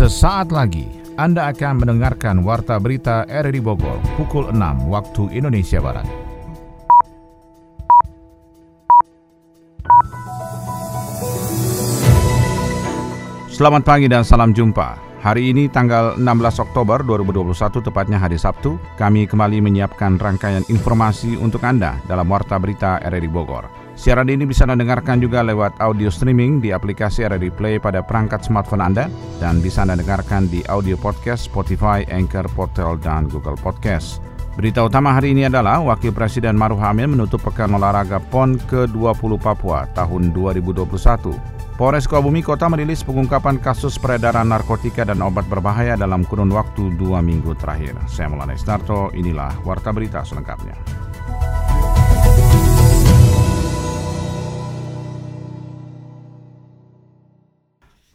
Sesaat lagi Anda akan mendengarkan Warta Berita RRI Bogor pukul 6 waktu Indonesia Barat. Selamat pagi dan salam jumpa. Hari ini tanggal 16 Oktober 2021 tepatnya hari Sabtu, kami kembali menyiapkan rangkaian informasi untuk Anda dalam Warta Berita RRI Bogor. Siaran ini bisa Anda dengarkan juga lewat audio streaming di aplikasi RRI Play pada perangkat smartphone Anda dan bisa Anda dengarkan di audio podcast Spotify, Anchor, Portal, dan Google Podcast. Berita utama hari ini adalah Wakil Presiden Maruf Amin menutup Pekan Olahraga PON ke-20 Papua tahun 2021. Polres Sukabumi Kota merilis pengungkapan kasus peredaran narkotika dan obat berbahaya dalam kurun waktu dua minggu terakhir. Saya Mulana Isnarto, inilah Warta Berita selengkapnya.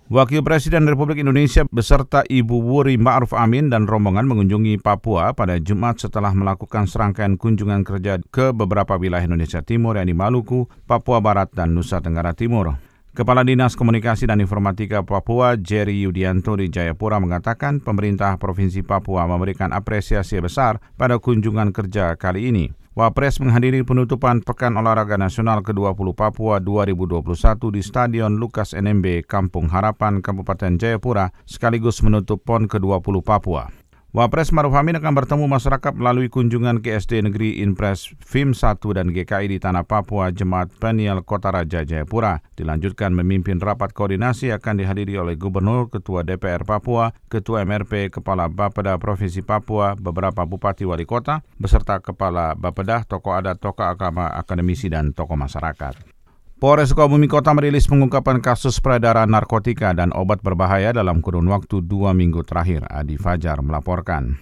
Wakil Presiden Republik Indonesia beserta Ibu Wuri Ma'ruf Amin dan rombongan mengunjungi Papua pada Jumat setelah melakukan serangkaian kunjungan kerja ke beberapa wilayah Indonesia Timur yakni Maluku, Papua Barat, dan Nusa Tenggara Timur. Kepala Dinas Komunikasi dan Informatika Papua, Jerry Yudianto di Jayapura mengatakan pemerintah Provinsi Papua memberikan apresiasi besar pada kunjungan kerja kali ini. Wapres menghadiri penutupan Pekan Olahraga Nasional ke-20 Papua 2021 di Stadion Lukas NMB Kampung Harapan Kabupaten Jayapura sekaligus menutup PON ke-20 Papua. Wapres Maruf Amin akan bertemu masyarakat melalui kunjungan ke SD Negeri Inpres FIM 1 dan GKI di Tanah Papua Jemaat Peniel Kota Raja Jayapura. Dilanjutkan memimpin rapat koordinasi akan dihadiri oleh Gubernur, Ketua DPR Papua, Ketua MRP, Kepala Bapeda Provinsi Papua, beberapa Bupati Wali Kota, beserta Kepala Bapeda, tokoh adat, tokoh agama, akademisi, dan tokoh masyarakat. Polres Sukabumi Kota merilis pengungkapan kasus peredaran narkotika dan obat berbahaya dalam kurun waktu dua minggu terakhir. Adi Fajar melaporkan.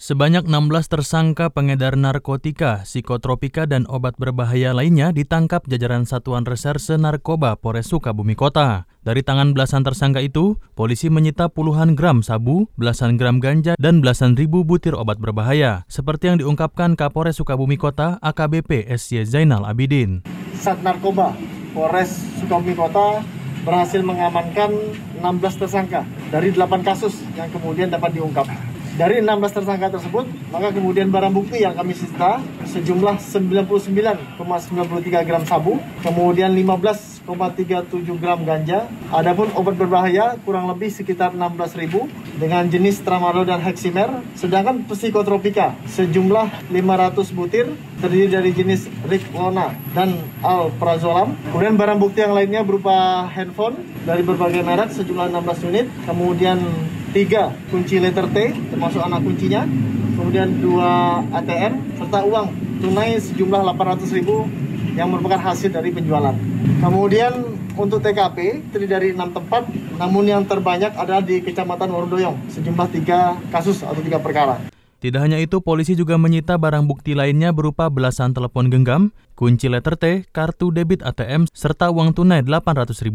Sebanyak 16 tersangka pengedar narkotika, psikotropika, dan obat berbahaya lainnya ditangkap jajaran Satuan Reserse Narkoba Polres Sukabumi Kota. Dari tangan belasan tersangka itu, polisi menyita puluhan gram sabu, belasan gram ganja, dan belasan ribu butir obat berbahaya, seperti yang diungkapkan Kapolres Sukabumi Kota AKBP SY Zainal Abidin. Sat Narkoba Polres Sukabumi Kota berhasil mengamankan 16 tersangka dari 8 kasus yang kemudian dapat diungkap. Dari 16 tersangka tersebut, maka kemudian barang bukti yang kami sita sejumlah 99,93 gram sabu, kemudian 15,37 gram ganja. Adapun obat berbahaya kurang lebih sekitar 16.000 dengan jenis tramadol dan heximer. Sedangkan psikotropika sejumlah 500 butir terdiri dari jenis Riklona dan Alprazolam. Kemudian barang bukti yang lainnya berupa handphone dari berbagai merek sejumlah 16 unit, kemudian tiga kunci letter T termasuk anak kuncinya, kemudian dua ATM serta uang tunai sejumlah 800 ribu yang merupakan hasil dari penjualan. Kemudian untuk TKP terdiri dari enam tempat, namun yang terbanyak adalah di Kecamatan Warudoyong, sejumlah tiga kasus atau tiga perkara. Tidak hanya itu, polisi juga menyita barang bukti lainnya berupa belasan telepon genggam, kunci letter T, kartu debit ATM, serta uang tunai Rp800.000.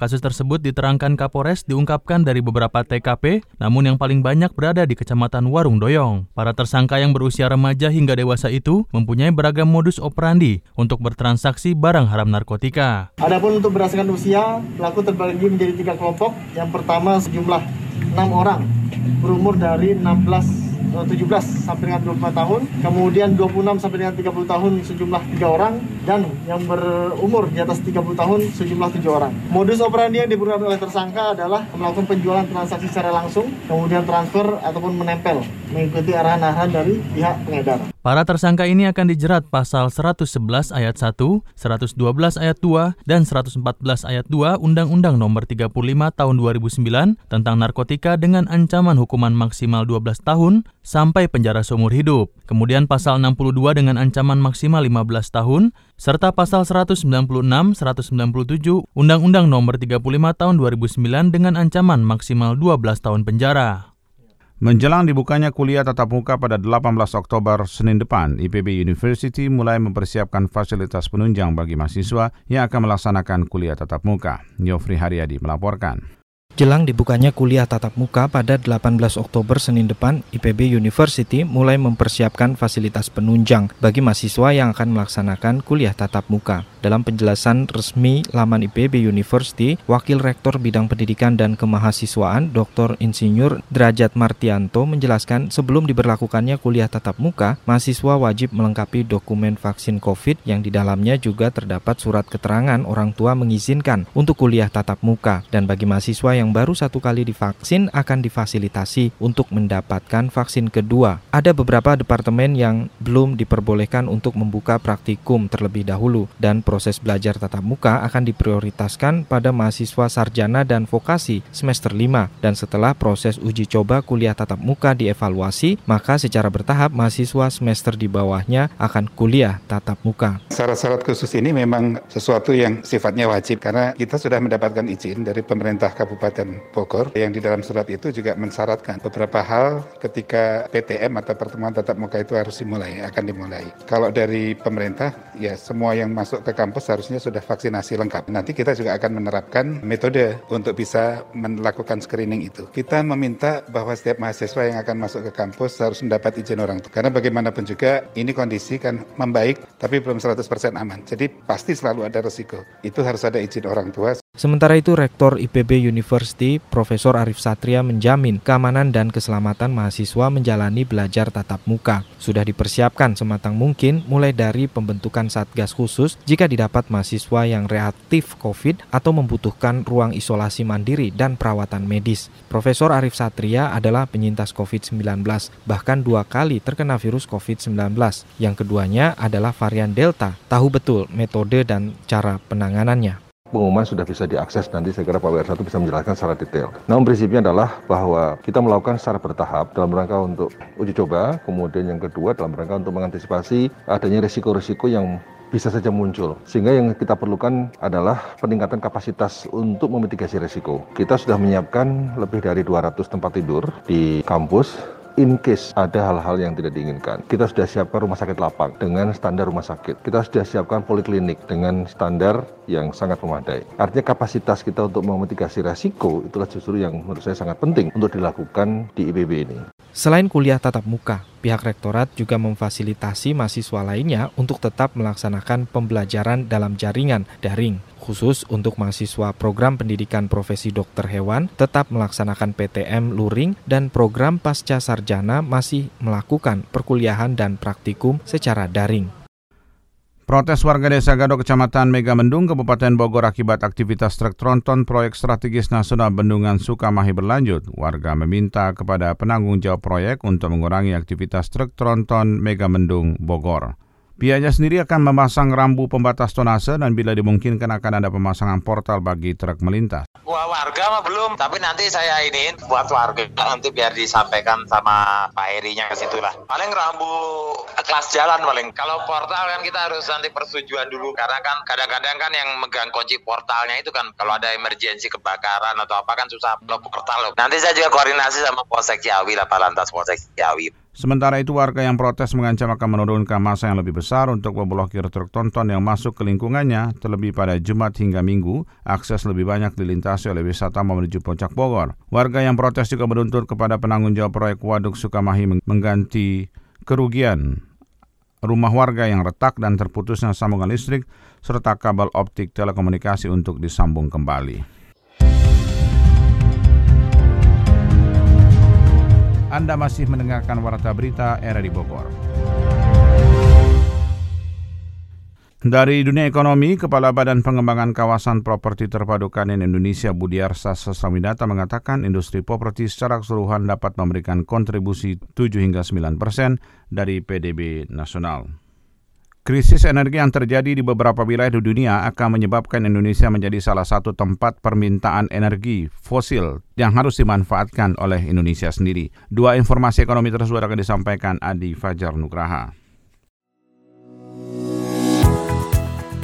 Kasus tersebut diterangkan Kapolres diungkapkan dari beberapa TKP, namun yang paling banyak berada di Kecamatan Warung Doyong. Para tersangka yang berusia remaja hingga dewasa itu mempunyai beragam modus operandi untuk bertransaksi barang haram narkotika. Adapun untuk berdasarkan usia, pelaku terbagi menjadi tiga kelompok. Yang pertama sejumlah enam orang berumur dari 16 17 sampai dengan 25 tahun, kemudian 26 sampai dengan 30 tahun sejumlah tiga orang, dan yang berumur di atas 30 tahun sejumlah tujuh orang. Modus operandi yang diberikan oleh tersangka adalah melakukan penjualan transaksi secara langsung, kemudian transfer ataupun menempel, mengikuti arahan-arahan dari pihak pengedar. Para tersangka ini akan dijerat pasal 111 ayat 1, 112 ayat 2, dan 114 ayat 2 Undang-Undang Nomor 35 Tahun 2009 tentang narkotika dengan ancaman hukuman maksimal 12 tahun sampai penjara seumur hidup. Kemudian pasal 62 dengan ancaman maksimal 15 tahun, serta pasal 196, 197 Undang-Undang Nomor 35 Tahun 2009 dengan ancaman maksimal 12 tahun penjara. Menjelang dibukanya kuliah tatap muka pada 18 Oktober Senin depan, IPB University mulai mempersiapkan fasilitas penunjang bagi mahasiswa yang akan melaksanakan kuliah tatap muka. Yofri Haryadi melaporkan. Jelang dibukanya kuliah tatap muka pada 18 Oktober Senin depan, IPB University mulai mempersiapkan fasilitas penunjang bagi mahasiswa yang akan melaksanakan kuliah tatap muka. Dalam penjelasan resmi laman IPB University, Wakil Rektor Bidang Pendidikan dan Kemahasiswaan Dr. Insinyur Derajat Martianto menjelaskan sebelum diberlakukannya kuliah tatap muka, mahasiswa wajib melengkapi dokumen vaksin COVID yang di dalamnya juga terdapat surat keterangan orang tua mengizinkan untuk kuliah tatap muka dan bagi mahasiswa yang baru satu kali divaksin akan difasilitasi untuk mendapatkan vaksin kedua. Ada beberapa departemen yang belum diperbolehkan untuk membuka praktikum terlebih dahulu dan proses belajar tatap muka akan diprioritaskan pada mahasiswa sarjana dan vokasi semester 5 dan setelah proses uji coba kuliah tatap muka dievaluasi, maka secara bertahap mahasiswa semester di bawahnya akan kuliah tatap muka. Syarat-syarat khusus ini memang sesuatu yang sifatnya wajib karena kita sudah mendapatkan izin dari pemerintah Kabupaten Bogor yang di dalam surat itu juga mensyaratkan beberapa hal ketika PTM atau pertemuan tatap muka itu harus dimulai, akan dimulai. Kalau dari pemerintah, ya semua yang masuk ke kampus harusnya sudah vaksinasi lengkap. Nanti kita juga akan menerapkan metode untuk bisa melakukan screening itu. Kita meminta bahwa setiap mahasiswa yang akan masuk ke kampus harus mendapat izin orang tua. Karena bagaimanapun juga ini kondisi kan membaik tapi belum 100% aman. Jadi pasti selalu ada resiko. Itu harus ada izin orang tua. Sementara itu, Rektor IPB University, Profesor Arif Satria menjamin keamanan dan keselamatan mahasiswa menjalani belajar tatap muka. Sudah dipersiapkan sematang mungkin mulai dari pembentukan satgas khusus jika didapat mahasiswa yang reaktif COVID atau membutuhkan ruang isolasi mandiri dan perawatan medis. Profesor Arif Satria adalah penyintas COVID-19, bahkan dua kali terkena virus COVID-19. Yang keduanya adalah varian Delta. Tahu betul metode dan cara penanganannya pengumuman sudah bisa diakses nanti saya kira Pak WR1 bisa menjelaskan secara detail. Namun prinsipnya adalah bahwa kita melakukan secara bertahap dalam rangka untuk uji coba, kemudian yang kedua dalam rangka untuk mengantisipasi adanya risiko-risiko yang bisa saja muncul. Sehingga yang kita perlukan adalah peningkatan kapasitas untuk memitigasi risiko. Kita sudah menyiapkan lebih dari 200 tempat tidur di kampus in case ada hal-hal yang tidak diinginkan. Kita sudah siapkan rumah sakit lapang dengan standar rumah sakit. Kita sudah siapkan poliklinik dengan standar yang sangat memadai. Artinya kapasitas kita untuk memitigasi resiko itulah justru yang menurut saya sangat penting untuk dilakukan di IPB ini. Selain kuliah tatap muka, pihak rektorat juga memfasilitasi mahasiswa lainnya untuk tetap melaksanakan pembelajaran dalam jaringan daring. Khusus untuk mahasiswa program pendidikan profesi dokter hewan tetap melaksanakan PTM luring dan program pasca sarjana masih melakukan perkuliahan dan praktikum secara daring. Protes warga desa Gado Kecamatan Megamendung, Kabupaten Bogor akibat aktivitas truk tronton proyek strategis nasional Bendungan Sukamahi berlanjut. Warga meminta kepada penanggung jawab proyek untuk mengurangi aktivitas truk tronton Megamendung Bogor. Pihaknya sendiri akan memasang rambu pembatas tonase dan bila dimungkinkan akan ada pemasangan portal bagi truk melintas. Wah, warga mah belum, tapi nanti saya ini buat warga nanti biar disampaikan sama Pak Erinya ke situ lah. Paling rambu kelas jalan paling. Kalau portal kan kita harus nanti persetujuan dulu karena kan kadang-kadang kan yang megang kunci portalnya itu kan kalau ada emergensi kebakaran atau apa kan susah lo portal. Nanti saya juga koordinasi sama Polsek Ciawi lah, Pak Lantas Polsek Ciawi. Sementara itu warga yang protes mengancam akan menurunkan masa yang lebih besar untuk memblokir truk tonton yang masuk ke lingkungannya, terlebih pada Jumat hingga Minggu, akses lebih banyak dilintasi oleh wisata menuju Puncak Bogor. Warga yang protes juga menuntut kepada penanggung jawab proyek Waduk Sukamahi mengganti kerugian rumah warga yang retak dan terputusnya sambungan listrik serta kabel optik telekomunikasi untuk disambung kembali. Anda masih mendengarkan Warta Berita di Bogor. Dari dunia ekonomi, Kepala Badan Pengembangan Kawasan Properti Terpadu Kanin Indonesia Budiarsa Sasramidata mengatakan industri properti secara keseluruhan dapat memberikan kontribusi 7 hingga 9 persen dari PDB nasional. Krisis energi yang terjadi di beberapa wilayah di dunia akan menyebabkan Indonesia menjadi salah satu tempat permintaan energi fosil yang harus dimanfaatkan oleh Indonesia sendiri. Dua informasi ekonomi tersebut akan disampaikan Adi Fajar Nugraha.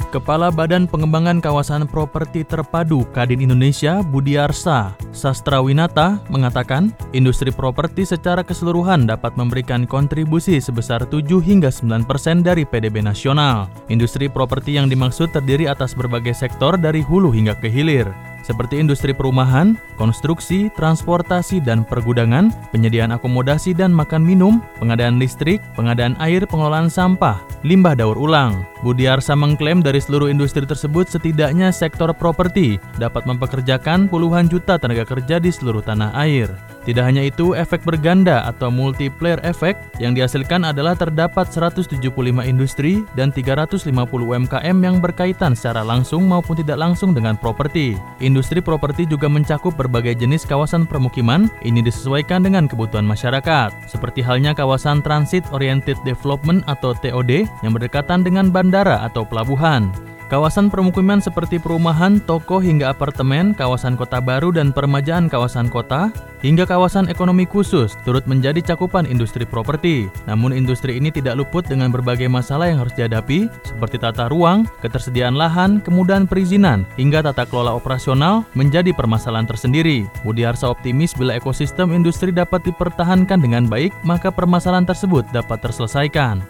Kepala Badan Pengembangan Kawasan Properti Terpadu Kadin Indonesia Budiarsa Sastrawinata mengatakan industri properti secara keseluruhan dapat memberikan kontribusi sebesar 7 hingga 9 persen dari PDB nasional. Industri properti yang dimaksud terdiri atas berbagai sektor dari hulu hingga ke hilir. Seperti industri perumahan, konstruksi, transportasi dan pergudangan, penyediaan akomodasi dan makan minum, pengadaan listrik, pengadaan air, pengelolaan sampah, limbah daur ulang. Budiarsa mengklaim dari seluruh industri tersebut setidaknya sektor properti dapat mempekerjakan puluhan juta tenaga kerja di seluruh tanah air. Tidak hanya itu, efek berganda atau multiplier effect yang dihasilkan adalah terdapat 175 industri dan 350 UMKM yang berkaitan secara langsung maupun tidak langsung dengan properti. Industri properti juga mencakup berbagai jenis kawasan permukiman, ini disesuaikan dengan kebutuhan masyarakat, seperti halnya kawasan Transit Oriented Development atau TOD yang berdekatan dengan bandara atau pelabuhan. Kawasan permukiman seperti perumahan, toko hingga apartemen, kawasan kota baru dan permajaan kawasan kota, hingga kawasan ekonomi khusus turut menjadi cakupan industri properti. Namun industri ini tidak luput dengan berbagai masalah yang harus dihadapi seperti tata ruang, ketersediaan lahan, kemudahan perizinan, hingga tata kelola operasional menjadi permasalahan tersendiri. Budi Harsa optimis bila ekosistem industri dapat dipertahankan dengan baik, maka permasalahan tersebut dapat terselesaikan.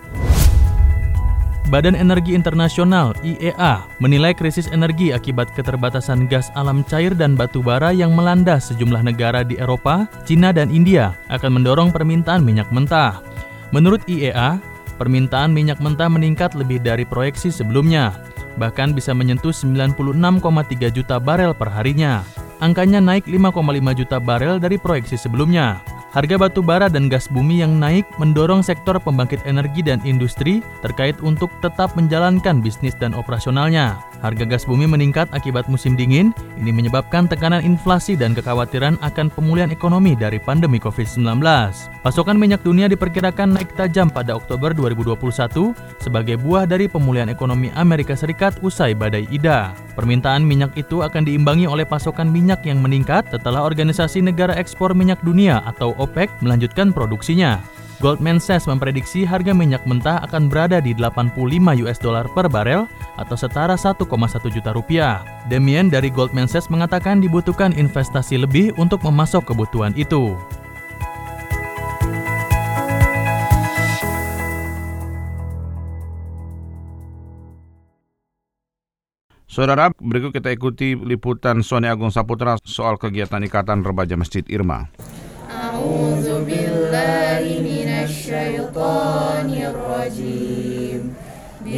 Badan Energi Internasional IEA menilai krisis energi akibat keterbatasan gas alam cair dan batu bara yang melanda sejumlah negara di Eropa, Cina, dan India akan mendorong permintaan minyak mentah. Menurut IEA, permintaan minyak mentah meningkat lebih dari proyeksi sebelumnya, bahkan bisa menyentuh 96,3 juta barel per harinya. Angkanya naik 5,5 juta barel dari proyeksi sebelumnya. Harga batu bara dan gas bumi yang naik mendorong sektor pembangkit energi dan industri terkait untuk tetap menjalankan bisnis dan operasionalnya. Harga gas bumi meningkat akibat musim dingin, ini menyebabkan tekanan inflasi dan kekhawatiran akan pemulihan ekonomi dari pandemi COVID-19. Pasokan minyak dunia diperkirakan naik tajam pada Oktober 2021 sebagai buah dari pemulihan ekonomi Amerika Serikat usai badai Ida. Permintaan minyak itu akan diimbangi oleh pasokan minyak yang meningkat setelah Organisasi Negara Ekspor Minyak Dunia atau OPEC melanjutkan produksinya. Goldman Sachs memprediksi harga minyak mentah akan berada di 85 US dollar per barel atau setara 1,1 juta rupiah. Demian dari Goldman Sachs mengatakan dibutuhkan investasi lebih untuk memasok kebutuhan itu. Saudara, berikut kita ikuti liputan Sony Agung Saputra soal kegiatan Ikatan Remaja Masjid Irma.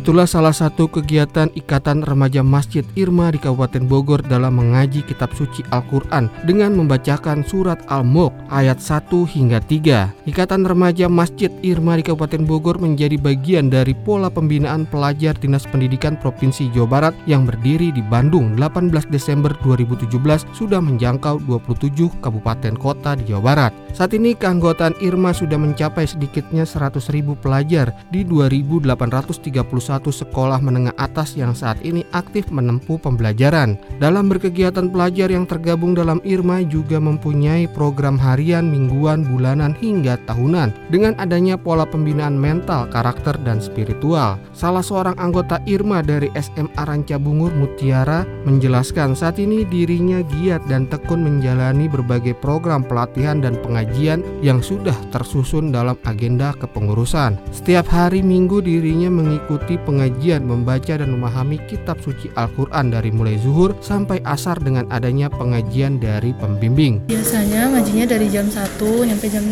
Itulah salah satu kegiatan Ikatan Remaja Masjid Irma di Kabupaten Bogor dalam mengaji kitab suci Al-Quran dengan membacakan surat Al-Mulk ayat 1 hingga 3. Ikatan Remaja Masjid Irma di Kabupaten Bogor menjadi bagian dari pola pembinaan pelajar Dinas Pendidikan Provinsi Jawa Barat yang berdiri di Bandung 18 Desember 2017 sudah menjangkau 27 kabupaten kota di Jawa Barat. Saat ini keanggotaan Irma sudah mencapai sedikitnya 100.000 pelajar di 2.831 sekolah menengah atas yang saat ini aktif menempuh pembelajaran. Dalam berkegiatan pelajar yang tergabung dalam Irma juga mempunyai program harian, mingguan, bulanan hingga tahunan dengan adanya pola pembinaan mental, karakter, dan spiritual. Salah seorang anggota Irma dari SMA Ranca Bungur Mutiara menjelaskan saat ini dirinya giat dan tekun menjalani berbagai program pelatihan dan pengajian yang sudah tersusun dalam agenda kepengurusan. Setiap hari Minggu dirinya mengikuti pengajian, membaca dan memahami kitab suci Al-Quran dari mulai zuhur sampai asar dengan adanya pengajian dari pembimbing. Biasanya ngajinya dari jam 1 sampai jam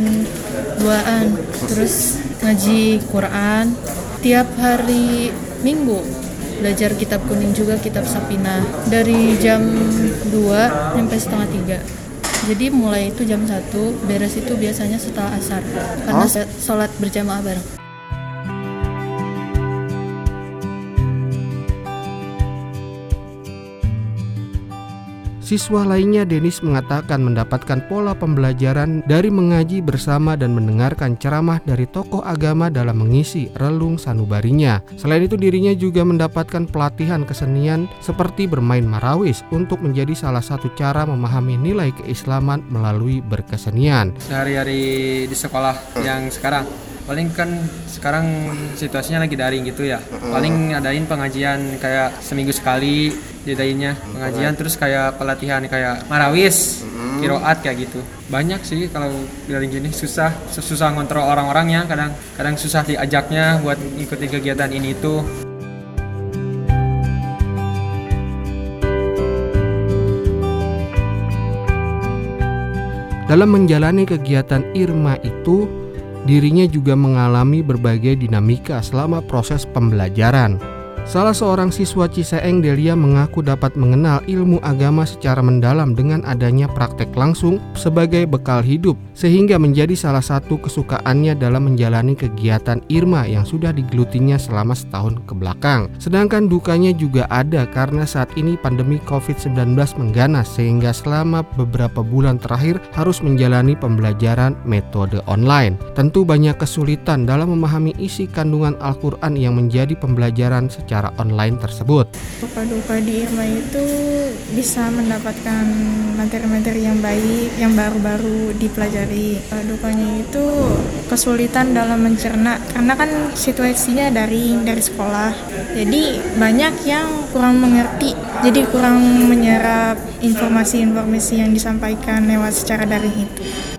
2an Terus ngaji Quran tiap hari Minggu. Belajar kitab kuning juga kitab Sapina dari jam 2 sampai setengah 3 jadi mulai itu jam 1 beres itu biasanya setelah asar. Karena sholat berjamaah bareng Siswa lainnya Denis mengatakan mendapatkan pola pembelajaran dari mengaji bersama dan mendengarkan ceramah dari tokoh agama dalam mengisi relung sanubarinya. Selain itu dirinya juga mendapatkan pelatihan kesenian seperti bermain marawis untuk menjadi salah satu cara memahami nilai keislaman melalui berkesenian. Sehari-hari di sekolah yang sekarang paling kan sekarang situasinya lagi daring gitu ya. Paling adain pengajian kayak seminggu sekali jadainnya pengajian terus kayak pelatihan kayak marawis kiroat kayak gitu. Banyak sih kalau daring gini. Susah susah ngontrol orang-orangnya kadang. Kadang susah diajaknya buat ikuti kegiatan ini itu. Dalam menjalani kegiatan Irma itu, dirinya juga mengalami berbagai dinamika selama proses pembelajaran. Salah seorang siswa Ciseeng Delia mengaku dapat mengenal ilmu agama secara mendalam dengan adanya praktek langsung sebagai bekal hidup sehingga menjadi salah satu kesukaannya dalam menjalani kegiatan Irma yang sudah digelutinya selama setahun ke belakang. Sedangkan dukanya juga ada karena saat ini pandemi COVID-19 mengganas sehingga selama beberapa bulan terakhir harus menjalani pembelajaran metode online. Tentu banyak kesulitan dalam memahami isi kandungan Al-Quran yang menjadi pembelajaran secara secara online tersebut. Duka-duka di Irma itu bisa mendapatkan materi-materi yang baik, yang baru-baru dipelajari. Dukanya itu kesulitan dalam mencerna karena kan situasinya dari dari sekolah. Jadi banyak yang kurang mengerti, jadi kurang menyerap informasi-informasi yang disampaikan lewat secara daring itu.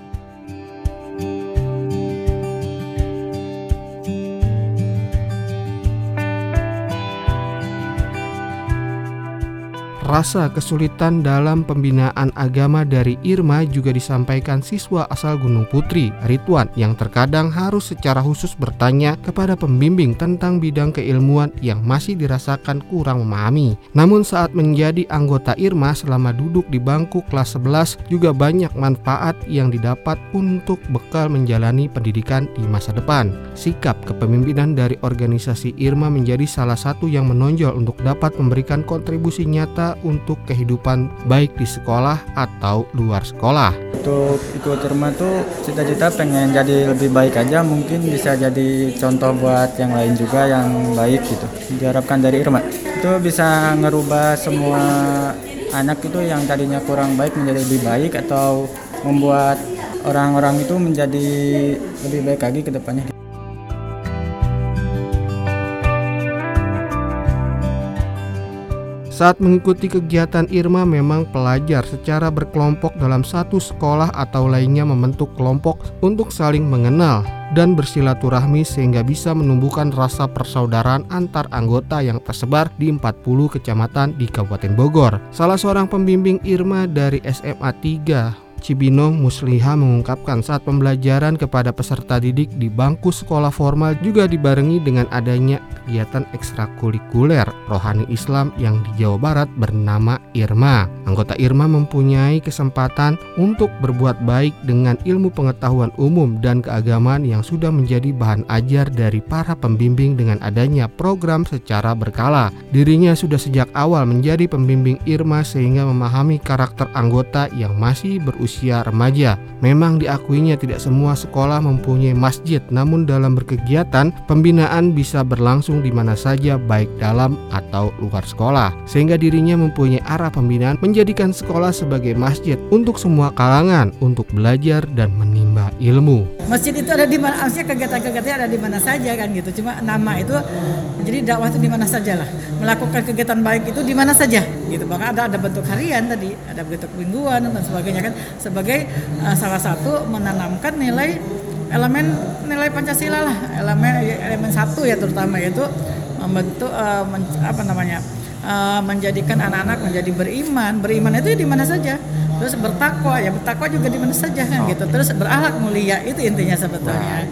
Rasa kesulitan dalam pembinaan agama dari Irma juga disampaikan siswa asal Gunung Putri, Ridwan, yang terkadang harus secara khusus bertanya kepada pembimbing tentang bidang keilmuan yang masih dirasakan kurang memahami. Namun saat menjadi anggota Irma selama duduk di bangku kelas 11 juga banyak manfaat yang didapat untuk bekal menjalani pendidikan di masa depan. Sikap kepemimpinan dari organisasi Irma menjadi salah satu yang menonjol untuk dapat memberikan kontribusi nyata untuk kehidupan baik di sekolah atau luar sekolah. Untuk ikut Irma tuh cita-cita pengen jadi lebih baik aja mungkin bisa jadi contoh buat yang lain juga yang baik gitu. Diharapkan dari Irma itu bisa ngerubah semua anak itu yang tadinya kurang baik menjadi lebih baik atau membuat orang-orang itu menjadi lebih baik lagi ke depannya. Saat mengikuti kegiatan Irma memang pelajar secara berkelompok dalam satu sekolah atau lainnya membentuk kelompok untuk saling mengenal dan bersilaturahmi sehingga bisa menumbuhkan rasa persaudaraan antar anggota yang tersebar di 40 kecamatan di Kabupaten Bogor. Salah seorang pembimbing Irma dari SMA 3 Cibinong Musliha mengungkapkan saat pembelajaran kepada peserta didik di bangku sekolah formal juga dibarengi dengan adanya kegiatan ekstrakurikuler rohani Islam yang di Jawa Barat bernama Irma. Anggota Irma mempunyai kesempatan untuk berbuat baik dengan ilmu pengetahuan umum dan keagamaan yang sudah menjadi bahan ajar dari para pembimbing dengan adanya program secara berkala. Dirinya sudah sejak awal menjadi pembimbing Irma sehingga memahami karakter anggota yang masih berusia usia remaja. Memang diakuinya tidak semua sekolah mempunyai masjid, namun dalam berkegiatan, pembinaan bisa berlangsung di mana saja baik dalam atau luar sekolah. Sehingga dirinya mempunyai arah pembinaan menjadikan sekolah sebagai masjid untuk semua kalangan untuk belajar dan menimba ilmu. Masjid itu ada di mana, artinya kegiatan-kegiatan ada di mana saja kan gitu. Cuma nama itu jadi dakwah itu di mana saja lah. Melakukan kegiatan baik itu di mana saja gitu. Bahkan ada ada bentuk harian tadi, ada bentuk mingguan dan sebagainya kan sebagai uh, salah satu menanamkan nilai elemen nilai Pancasila lah elemen elemen satu ya terutama yaitu membentuk uh, men, apa namanya uh, menjadikan anak-anak menjadi beriman beriman itu di mana saja terus bertakwa ya bertakwa juga di mana saja kan gitu. Terus berakhlak mulia itu intinya sebetulnya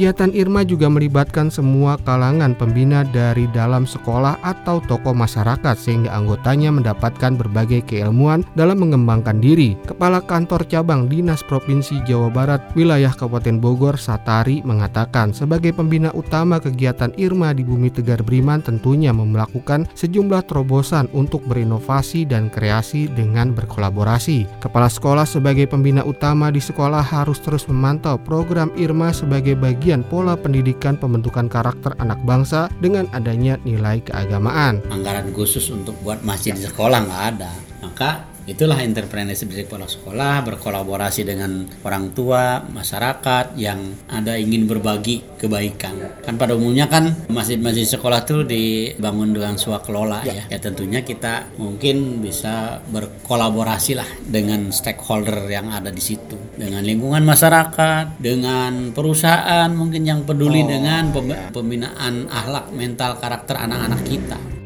Kegiatan Irma juga melibatkan semua kalangan pembina dari dalam sekolah atau tokoh masyarakat sehingga anggotanya mendapatkan berbagai keilmuan dalam mengembangkan diri. Kepala Kantor Cabang Dinas Provinsi Jawa Barat Wilayah Kabupaten Bogor Satari mengatakan sebagai pembina utama kegiatan Irma di Bumi Tegar Beriman tentunya melakukan sejumlah terobosan untuk berinovasi dan kreasi dengan berkolaborasi. Kepala sekolah sebagai pembina utama di sekolah harus terus memantau program Irma sebagai bagian bagian pola pendidikan pembentukan karakter anak bangsa dengan adanya nilai keagamaan. Anggaran khusus untuk buat masjid di sekolah nggak ada, maka Itulah entrepreneurship dari kepala sekolah berkolaborasi dengan orang tua, masyarakat yang ada ingin berbagi kebaikan. Kan pada umumnya kan masjid-masjid sekolah tuh dibangun dengan swakelola ya. ya. Ya tentunya kita mungkin bisa berkolaborasi lah dengan stakeholder yang ada di situ, dengan lingkungan masyarakat, dengan perusahaan mungkin yang peduli oh, dengan pembinaan akhlak mental karakter anak-anak kita.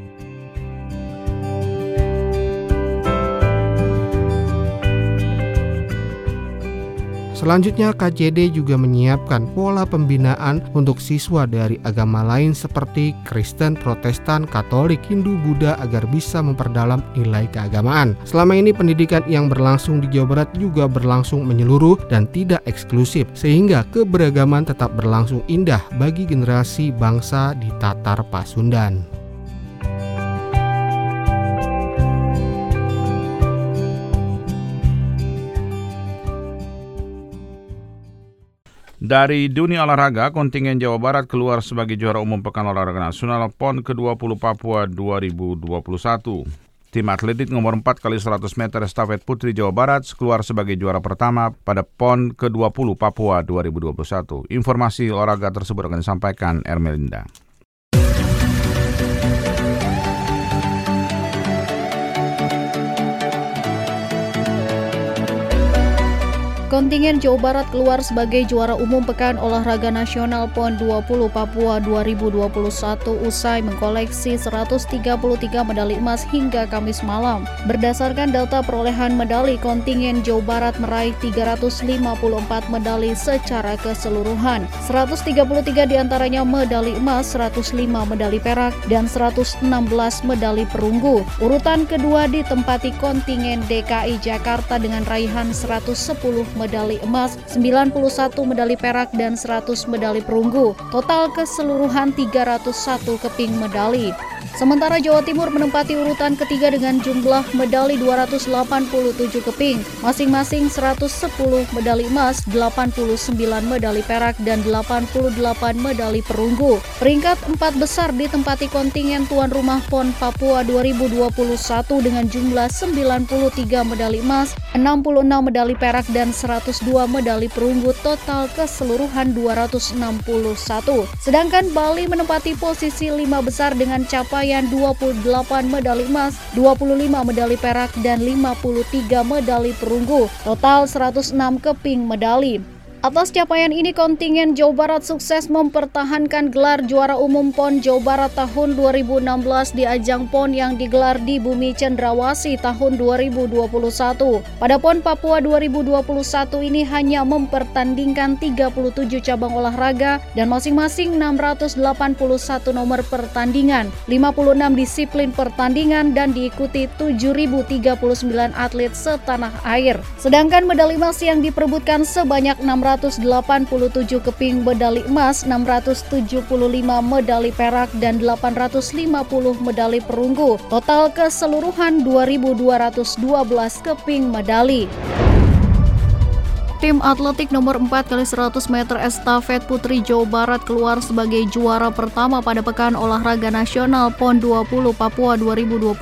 Selanjutnya KJD juga menyiapkan pola pembinaan untuk siswa dari agama lain seperti Kristen, Protestan, Katolik, Hindu, Buddha agar bisa memperdalam nilai keagamaan. Selama ini pendidikan yang berlangsung di Jawa Barat juga berlangsung menyeluruh dan tidak eksklusif sehingga keberagaman tetap berlangsung indah bagi generasi bangsa di Tatar Pasundan. Dari dunia olahraga, kontingen Jawa Barat keluar sebagai juara umum Pekan Olahraga Nasional PON ke-20 Papua 2021. Tim atletik nomor 4 kali 100 meter estafet putri Jawa Barat keluar sebagai juara pertama pada PON ke-20 Papua 2021. Informasi olahraga tersebut akan disampaikan Ermelinda. Kontingen Jawa Barat keluar sebagai juara umum Pekan Olahraga Nasional PON 20 Papua 2021 usai mengkoleksi 133 medali emas hingga Kamis malam. Berdasarkan data perolehan medali, kontingen Jawa Barat meraih 354 medali secara keseluruhan. 133 di antaranya medali emas, 105 medali perak, dan 116 medali perunggu. Urutan kedua ditempati kontingen DKI Jakarta dengan raihan 110 medali medali emas, 91 medali perak, dan 100 medali perunggu. Total keseluruhan 301 keping medali. Sementara Jawa Timur menempati urutan ketiga dengan jumlah medali 287 keping, masing-masing 110 medali emas, 89 medali perak, dan 88 medali perunggu. Peringkat empat besar ditempati kontingen tuan rumah PON Papua 2021 dengan jumlah 93 medali emas, 66 medali perak, dan 102 medali perunggu total keseluruhan 261. Sedangkan Bali menempati posisi lima besar dengan capaian capaian 28 medali emas, 25 medali perak, dan 53 medali perunggu. Total 106 keping medali. Atas capaian ini kontingen Jawa Barat sukses mempertahankan gelar juara umum PON Jawa Barat tahun 2016 di ajang PON yang digelar di Bumi Cendrawasi tahun 2021. Pada PON Papua 2021 ini hanya mempertandingkan 37 cabang olahraga dan masing-masing 681 nomor pertandingan, 56 disiplin pertandingan dan diikuti 7.039 atlet setanah air. Sedangkan medali emas yang diperebutkan sebanyak 600 687 keping medali emas, 675 medali perak, dan 850 medali perunggu. Total keseluruhan 2.212 keping medali. Tim atletik nomor 4 kali 100 meter estafet Putri Jawa Barat keluar sebagai juara pertama pada Pekan Olahraga Nasional PON 20 Papua 2021.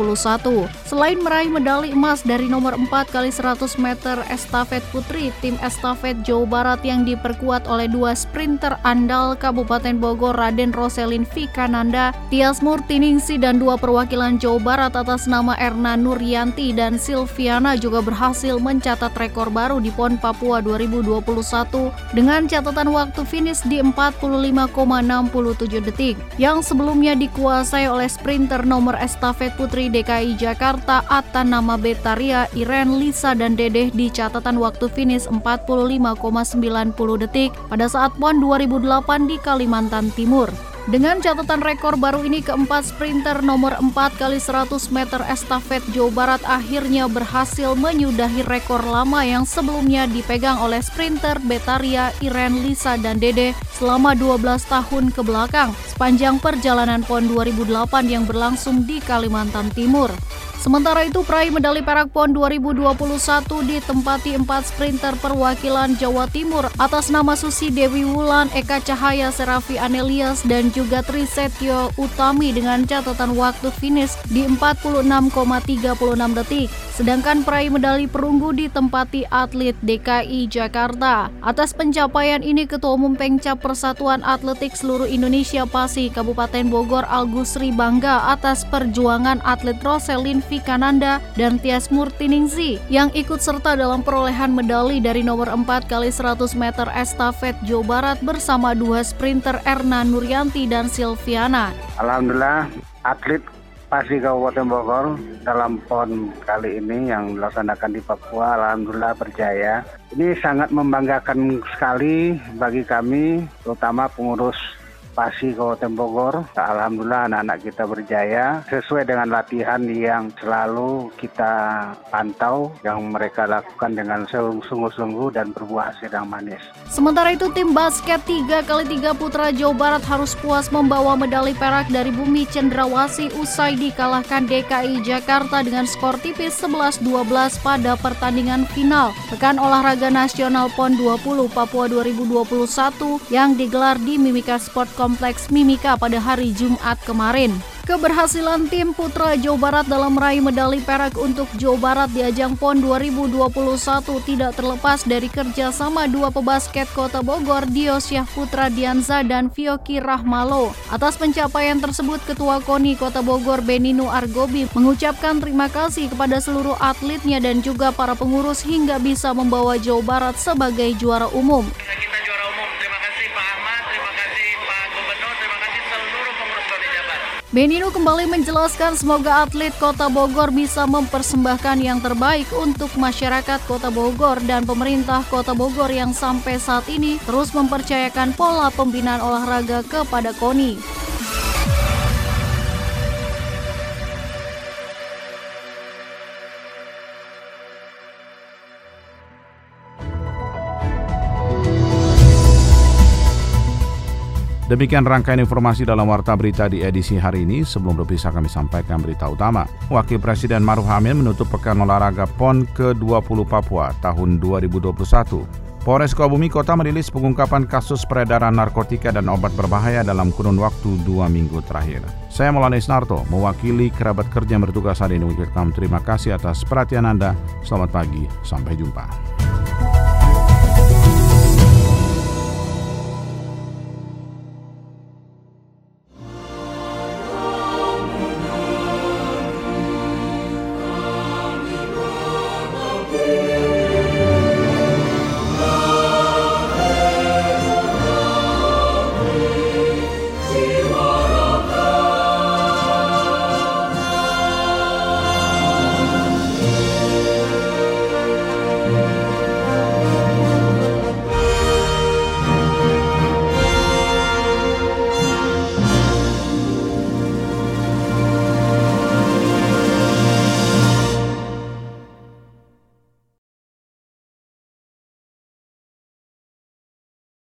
Selain meraih medali emas dari nomor 4 kali 100 meter estafet putri, tim estafet Jawa Barat yang diperkuat oleh dua sprinter andal Kabupaten Bogor Raden Roselin Vikananda, Tias Murtiningsi dan dua perwakilan Jawa Barat atas nama Erna Nuryanti dan Silviana juga berhasil mencatat rekor baru di PON Papua 2021 2021 dengan catatan waktu finish di 45,67 detik yang sebelumnya dikuasai oleh sprinter nomor estafet putri DKI Jakarta Atta Nama Betaria, Iren, Lisa, dan Dedeh di catatan waktu finish 45,90 detik pada saat PON 2008 di Kalimantan Timur. Dengan catatan rekor baru ini keempat sprinter nomor 4 kali 100 meter estafet Jawa Barat akhirnya berhasil menyudahi rekor lama yang sebelumnya dipegang oleh sprinter Betaria, Iren, Lisa, dan Dede selama 12 tahun ke belakang sepanjang perjalanan PON 2008 yang berlangsung di Kalimantan Timur. Sementara itu, peraih medali perak PON 2021 ditempati empat sprinter perwakilan Jawa Timur atas nama Susi Dewi Wulan, Eka Cahaya, Serafi Anelias, dan juga Trisetyo Utami dengan catatan waktu finish di 46,36 detik. Sedangkan peraih medali perunggu ditempati atlet DKI Jakarta. Atas pencapaian ini, Ketua Umum Pengcap Persatuan Atletik Seluruh Indonesia PASI Kabupaten Bogor Algusri bangga atas perjuangan atlet Roselin Vikananda dan Tias Murtiningsi yang ikut serta dalam perolehan medali dari nomor 4 kali 100 meter estafet Jawa Barat bersama dua sprinter Erna Nuryanti dan Silviana. Alhamdulillah atlet Pasi Kabupaten Bogor dalam PON kali ini yang dilaksanakan di Papua Alhamdulillah berjaya. Ini sangat membanggakan sekali bagi kami terutama pengurus Pasi Kabupaten Bogor. Alhamdulillah anak-anak kita berjaya sesuai dengan latihan yang selalu kita pantau yang mereka lakukan dengan sungguh-sungguh dan berbuah yang manis. Sementara itu tim basket 3x3 Putra Jawa Barat harus puas membawa medali perak dari Bumi Cendrawasi usai dikalahkan DKI Jakarta dengan skor tipis 11-12 pada pertandingan final Pekan Olahraga Nasional PON 20 Papua 2021 yang digelar di Mimika Sport Kompleks Mimika pada hari Jumat kemarin. Keberhasilan tim Putra Jawa Barat dalam meraih medali perak untuk Jawa Barat di ajang PON 2021 tidak terlepas dari kerjasama dua pebasket Kota Bogor, Diosyah Putra Dianza dan Fioki Rahmalo. Atas pencapaian tersebut, Ketua KONI Kota Bogor Beninu Argobi mengucapkan terima kasih kepada seluruh atletnya dan juga para pengurus hingga bisa membawa Jawa Barat sebagai juara umum. Benino kembali menjelaskan semoga atlet Kota Bogor bisa mempersembahkan yang terbaik untuk masyarakat Kota Bogor dan pemerintah Kota Bogor yang sampai saat ini terus mempercayakan pola pembinaan olahraga kepada KONI. Demikian rangkaian informasi dalam Warta Berita di edisi hari ini. Sebelum berpisah kami sampaikan berita utama. Wakil Presiden Maruf Amin menutup Pekan Olahraga PON ke-20 Papua tahun 2021. Polres Sukabumi Kota merilis pengungkapan kasus peredaran narkotika dan obat berbahaya dalam kurun waktu dua minggu terakhir. Saya Maulana Isnarto, mewakili kerabat kerja yang bertugas hari ini. Terima kasih atas perhatian Anda. Selamat pagi, sampai jumpa.